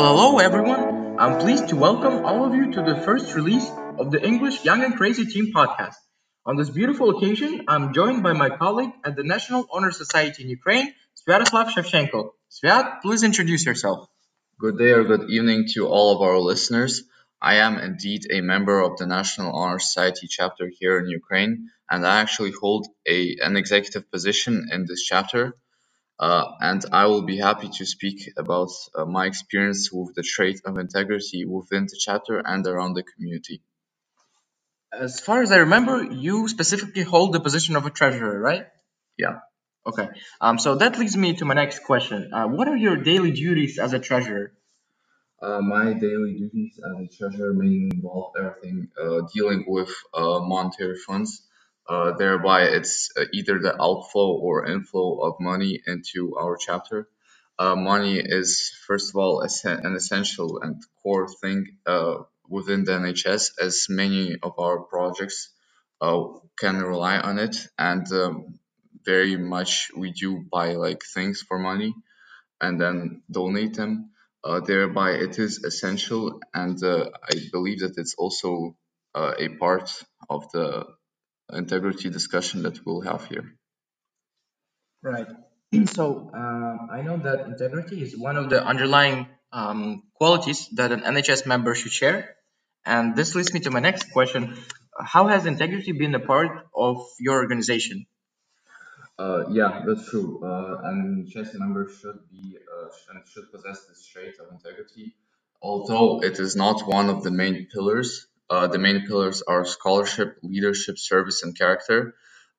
Well, hello everyone. I'm pleased to welcome all of you to the first release of the English Young and Crazy Team podcast. On this beautiful occasion, I'm joined by my colleague at the National Honor Society in Ukraine, Sviatoslav Shevchenko. Sviat, please introduce yourself. Good day or good evening to all of our listeners. I am indeed a member of the National Honor Society chapter here in Ukraine, and I actually hold a, an executive position in this chapter. Uh, and I will be happy to speak about uh, my experience with the trait of integrity within the chapter and around the community. As far as I remember, you specifically hold the position of a treasurer, right? Yeah. Okay. Um, so that leads me to my next question. Uh, what are your daily duties as a treasurer? Uh, my daily duties as a treasurer mainly involve everything uh, dealing with uh, monetary funds uh, thereby, it's uh, either the outflow or inflow of money into our chapter. Uh, money is, first of all, an essential and core thing uh, within the NHS, as many of our projects uh, can rely on it, and um, very much we do buy like things for money and then donate them. Uh, thereby, it is essential, and I believe that it's also a part of the integrity discussion that we'll have here. Right. So uh, I know that integrity is one of the underlying um, qualities that an NHS member should share. And this leads me to my next question. How has integrity been a part of your organization? Uh, yeah, that's true. Uh, an NHS member should be uh, and should possess this trait of integrity, although it is not one of the main pillars uh, the main pillars are scholarship, leadership, service, and character.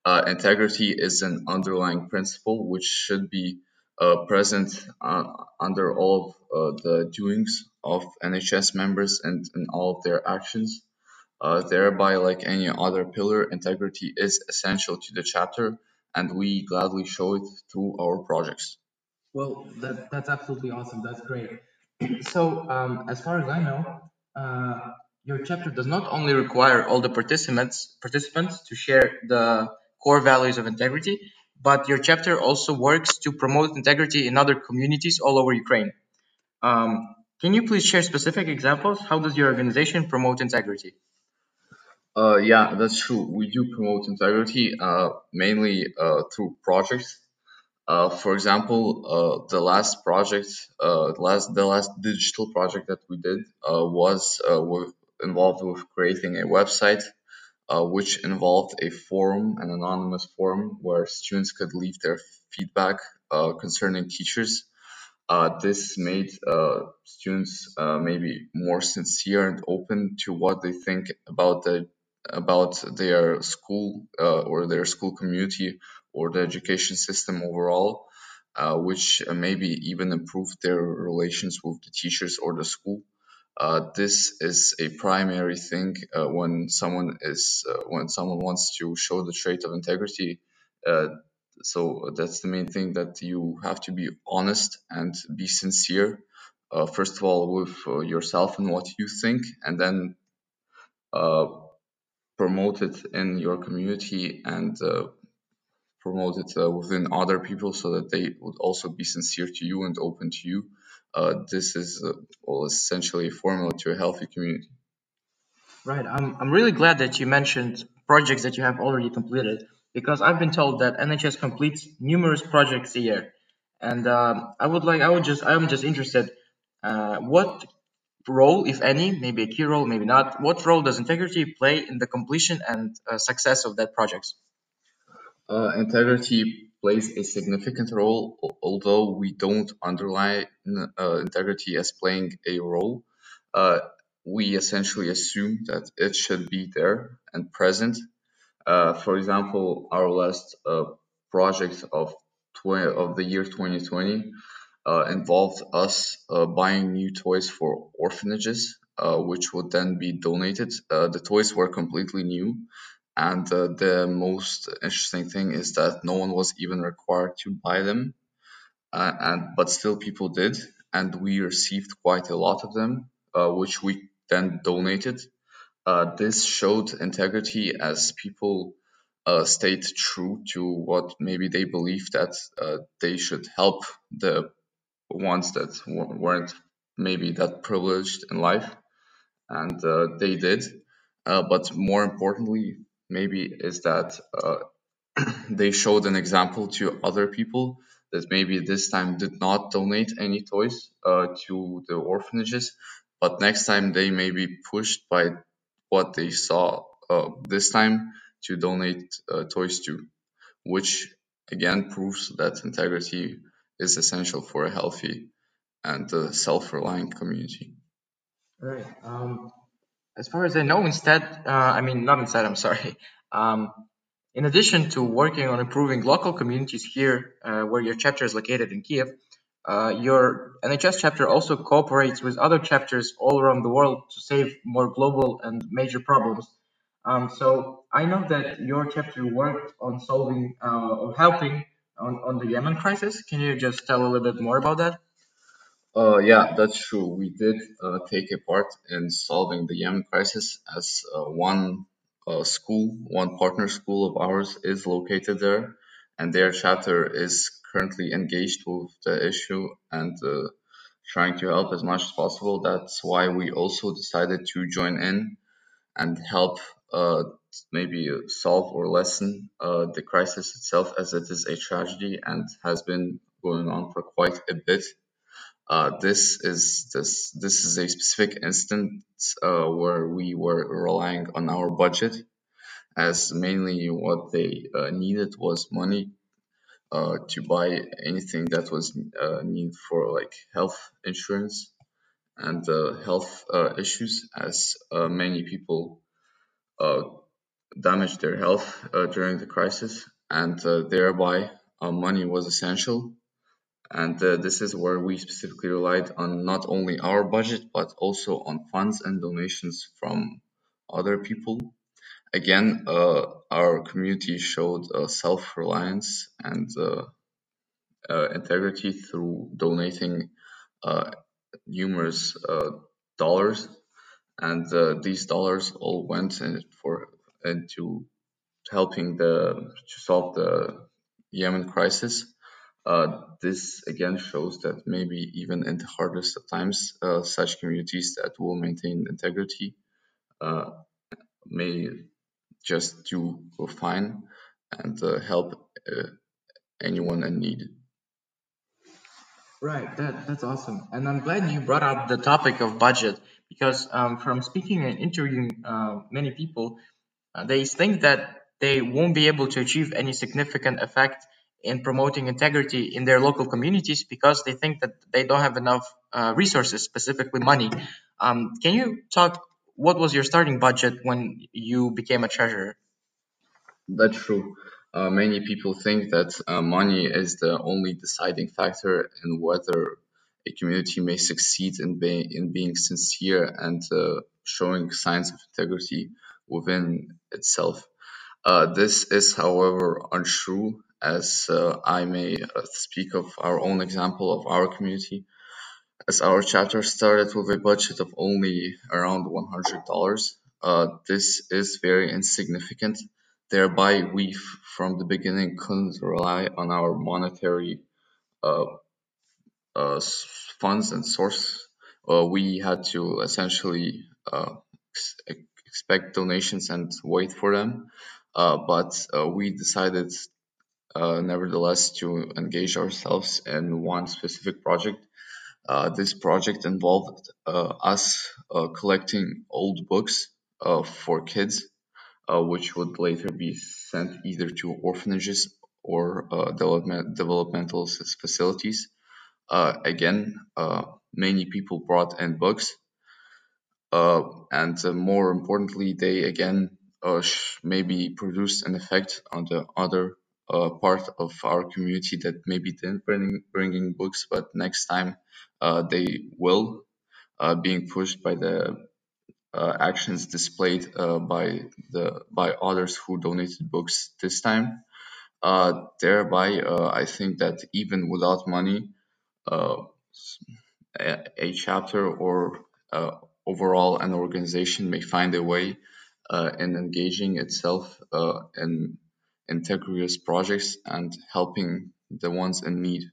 Uh, integrity is an underlying principle which should be uh, present uh, under all of uh, the doings of NHS members and in all of their actions. Thereby, like any other pillar, integrity is essential to the chapter, and we gladly show it through our projects. Well, that, that's absolutely awesome. That's great. So, um, as far as I know, your chapter does not only require all the participants participants to share the core values of integrity, but your chapter also works to promote integrity in other communities all over Ukraine. Um, can you please share specific examples? How does your organization promote integrity? Uh, yeah, that's true. We do promote integrity uh, mainly uh, through projects. Uh, for example, uh, the last project, uh, last the last digital project that we did was with involved with creating a website uh, which involved a forum, an anonymous forum where students could leave their feedback uh, concerning teachers. Uh, this made uh, students uh, maybe more sincere and open to what they think about the about their school uh, or their school community or the education system overall, which maybe even improved their relations with the teachers or the school. Uh, this is a primary thing uh, when someone is uh, when someone wants to show the trait of integrity. Uh, so that's the main thing that you have to be honest and be sincere. Uh, first of all, with yourself and what you think, and then promote it in your community and promote it within other people so that they would also be sincere to you and open to you uh, this is uh, well essentially a formula to a healthy community. Right. I'm, I'm really glad that you mentioned projects that you have already completed because I've been told that NHS completes numerous projects a year, and um, I would like I would just I'm just interested uh, what role, if any, maybe a key role, maybe not, what role does integrity play in the completion and uh, success of that project? Uh, integrity plays a significant role, although we don't underline uh, integrity as playing a role. Uh, we essentially assume that it should be there and present. Uh, for example, our last uh, project of 20, of the year 2020 uh, involved us uh, buying new toys for orphanages, which would then be donated. the toys were completely new, and uh, the most interesting thing is that no one was even required to buy them, uh, and but still people did, and we received quite a lot of them, uh, which we then donated. Uh, this showed integrity as people uh, stayed true to what maybe they believed that uh, they should help the ones that weren't maybe that privileged in life, and they did. But more importantly, maybe is that uh, they showed an example to other people that maybe this time did not donate any toys uh, to the orphanages, but next time they may be pushed by what they saw uh, this time to donate uh, toys to, which again proves that integrity is essential for a healthy and uh, self-reliant community. Right. Um, as far as I know, instead, uh, I mean, not instead, I'm sorry. Um, in addition to working on improving local communities here, uh, where your chapter is located in Kiev, uh, your NHS chapter also cooperates with other chapters all around the world to save more global and major problems. Um, so I know that your chapter worked on solving uh, or helping on, on the Yemen crisis. Can you just tell a little bit more about that? Uh, yeah, that's true. We did uh, take a part in solving the Yemen crisis as uh, one uh, school, one partner school of ours is located there, and their chapter is currently engaged with the issue and uh, trying to help as much as possible. That's why we also decided to join in and help uh, maybe solve or lessen uh, the crisis itself, as it is a tragedy and has been going on for quite a bit. Uh, this is this this is a specific instance uh, where we were relying on our budget, as mainly what they uh, needed was money uh, to buy anything that was uh, needed for like health insurance and health issues, as many people damaged their health during the crisis, and thereby money was essential. And uh, this is where we specifically relied on not only our budget, but also on funds and donations from other people. Again, uh, our community showed uh, self reliance and uh, uh, integrity through donating uh, numerous dollars, and these dollars all went in for into helping the to solve the Yemen crisis. Uh, this again shows that maybe even in the hardest of times, uh, such communities that will maintain integrity uh, may just do fine and uh, help uh, anyone in need. Right, that that's awesome, and I'm glad you brought up the topic of budget because um, from speaking and interviewing many people, they think that they won't be able to achieve any significant effect in promoting integrity in their local communities because they think that they don't have enough uh, resources, specifically money. Um, can you talk? What was your starting budget when you became a treasurer? That's true. Uh, many people think that uh, money is the only deciding factor in whether a community may succeed in, be- in being sincere and uh, showing signs of integrity within itself. Uh, this is, however, untrue, as uh, I may uh, speak of our own example of our community. As our chapter started with a budget of only around $100, uh, this is very insignificant. Thereby, we from the beginning couldn't rely on our monetary uh, uh, funds and source. Uh, we had to essentially ex- expect donations and wait for them. Uh, but uh, we decided, uh, nevertheless, to engage ourselves in one specific project uh, this project involved uh, us uh, collecting old books uh, for kids, uh, which would later be sent either to orphanages or uh, development, developmental facilities. Uh, again, uh, many people brought in books, uh, and more importantly, they again uh, maybe produced an effect on the other uh, part of our community that maybe didn't bring bringing books, but next time uh, they will, uh, being pushed by the uh, actions displayed uh, by the by others who donated books this time. Uh, thereby, I think that even without money, a, a chapter or overall an organization may find a way in engaging itself in integrous projects and helping the ones in need.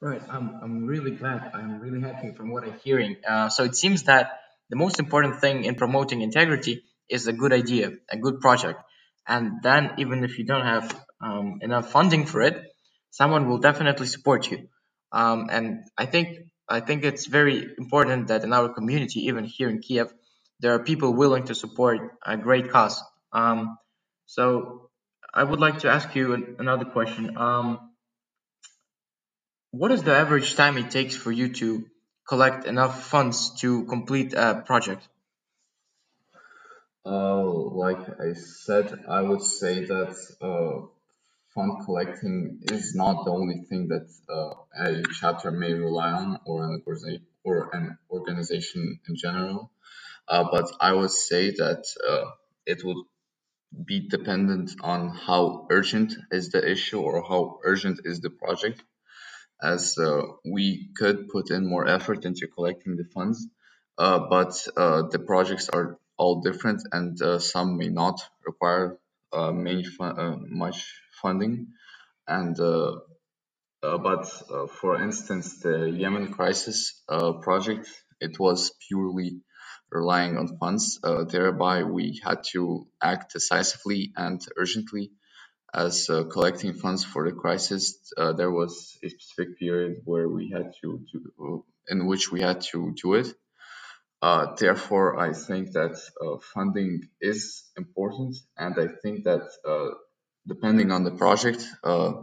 Right. I'm, I'm really glad. I'm really happy from what I'm hearing. Uh, so it seems that the most important thing in promoting integrity is a good idea, a good project. And then, even if you don't have um, enough funding for it, someone will definitely support you. Um, and I think I think it's very important that in our community, even here in Kiev, there are people willing to support a great cause. Um, so I would like to ask you an, another question. Um, what is the average time it takes for you to collect enough funds to complete a project? Uh, like I said, I would say that uh, fund collecting is not the only thing that uh, a chapter may rely on, or an or an organization in general. Uh, but I would say that uh, it would be dependent on how urgent is the issue or how urgent is the project as uh, we could put in more effort into collecting the funds, uh, but uh, the projects are all different and uh, some may not require uh, many fun- uh, much funding. And but for instance, the Yemen crisis project, it was purely relying on funds. Uh, thereby, we had to act decisively and urgently as uh, collecting funds for the crisis, uh, there was a specific period where we had to, to in which we had to do it. Uh, therefore, I think that uh, funding is important, and I think that uh, depending on the project, uh,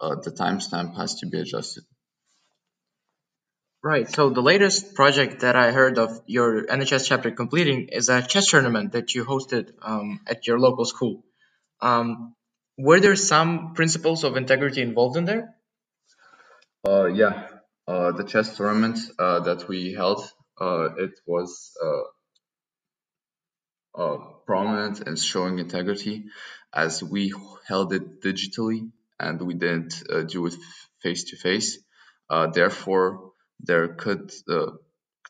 the timestamp has to be adjusted. Right. So the latest project that I heard of your NHS chapter completing is a chess tournament that you hosted um, at your local school. Um, were there some principles of integrity involved in there? Uh, yeah, uh, the chess tournament uh, that we held, uh, it was uh, uh, prominent and showing integrity as we held it digitally and we didn't do it face to face. Therefore, there could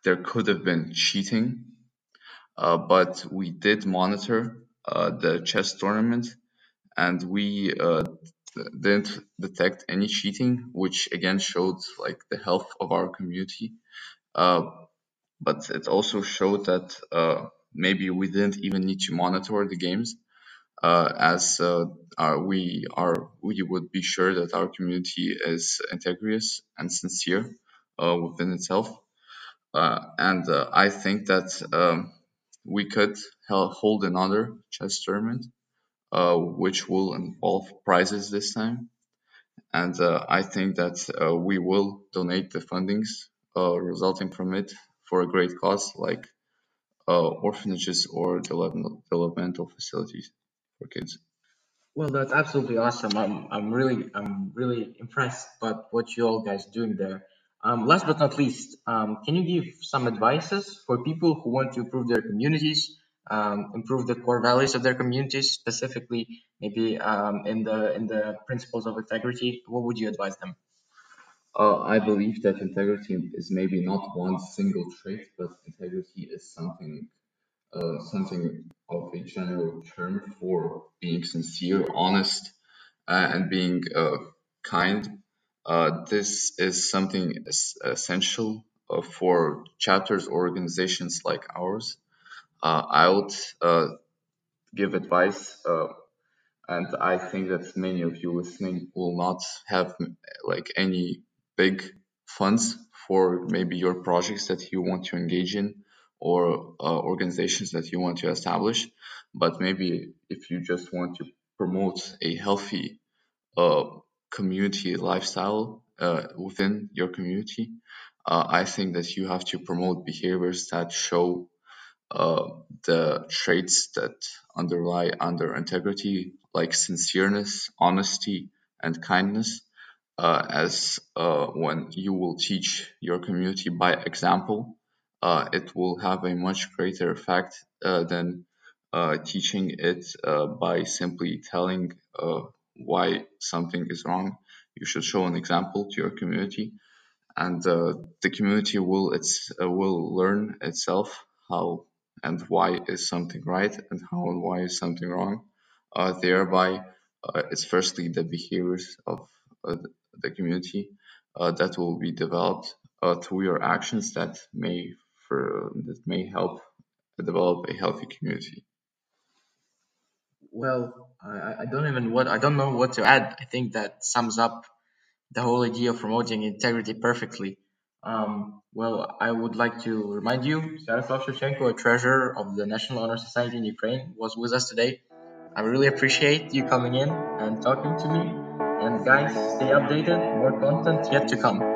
there could have been cheating, but we did monitor the chess tournament and we uh, didn't detect any cheating, which again showed like the health of our community. Uh, but it also showed that uh, maybe we didn't even need to monitor the games, uh, as uh, our, we are we would be sure that our community is integrous and sincere uh, within itself. and I think that um, we could hold another chess tournament uh, which will involve prizes this time. And uh, I think that uh, we will donate the fundings resulting from it for a great cause like orphanages or developmental facilities for kids. Well, that's absolutely awesome. I'm, I'm really, I'm really impressed by what you all guys doing there. Um, last but not least, um, can you give some advices for people who want to improve their communities um, improve the core values of their communities, specifically maybe um, in the in the principles of integrity, what would you advise them? Uh, I believe that integrity is maybe not one single trait, but integrity is something uh, something of a general term for being sincere, honest, uh, and being uh, kind. Uh, this is something essential uh, for chapters or organizations like ours uh, I would uh, give advice, uh, and I think that many of you listening will not have like any big funds for maybe your projects that you want to engage in or organizations that you want to establish. But maybe if you just want to promote a healthy uh, community lifestyle uh, within your community, uh, I think that you have to promote behaviors that show uh, the traits that underlie under integrity, like sincereness, honesty, and kindness, uh, as uh, when you will teach your community by example, uh, it will have a much greater effect than teaching it by simply telling why something is wrong. You should show an example to your community, and the community will it's will learn itself how and why is something right and how and why is something wrong. Uh, thereby, uh, it's firstly the behaviors of uh, the community, uh, that will be developed uh, through your actions that may for that may help develop a healthy community. Well, I, I don't even what I don't know what to add. I think that sums up the whole idea of promoting integrity perfectly. Um, well, I would like to remind you, Sviatoslav Shevchenko, a treasurer of the National Honor Society in Ukraine, was with us today. I really appreciate you coming in and talking to me. And guys, stay updated, more content yet to come.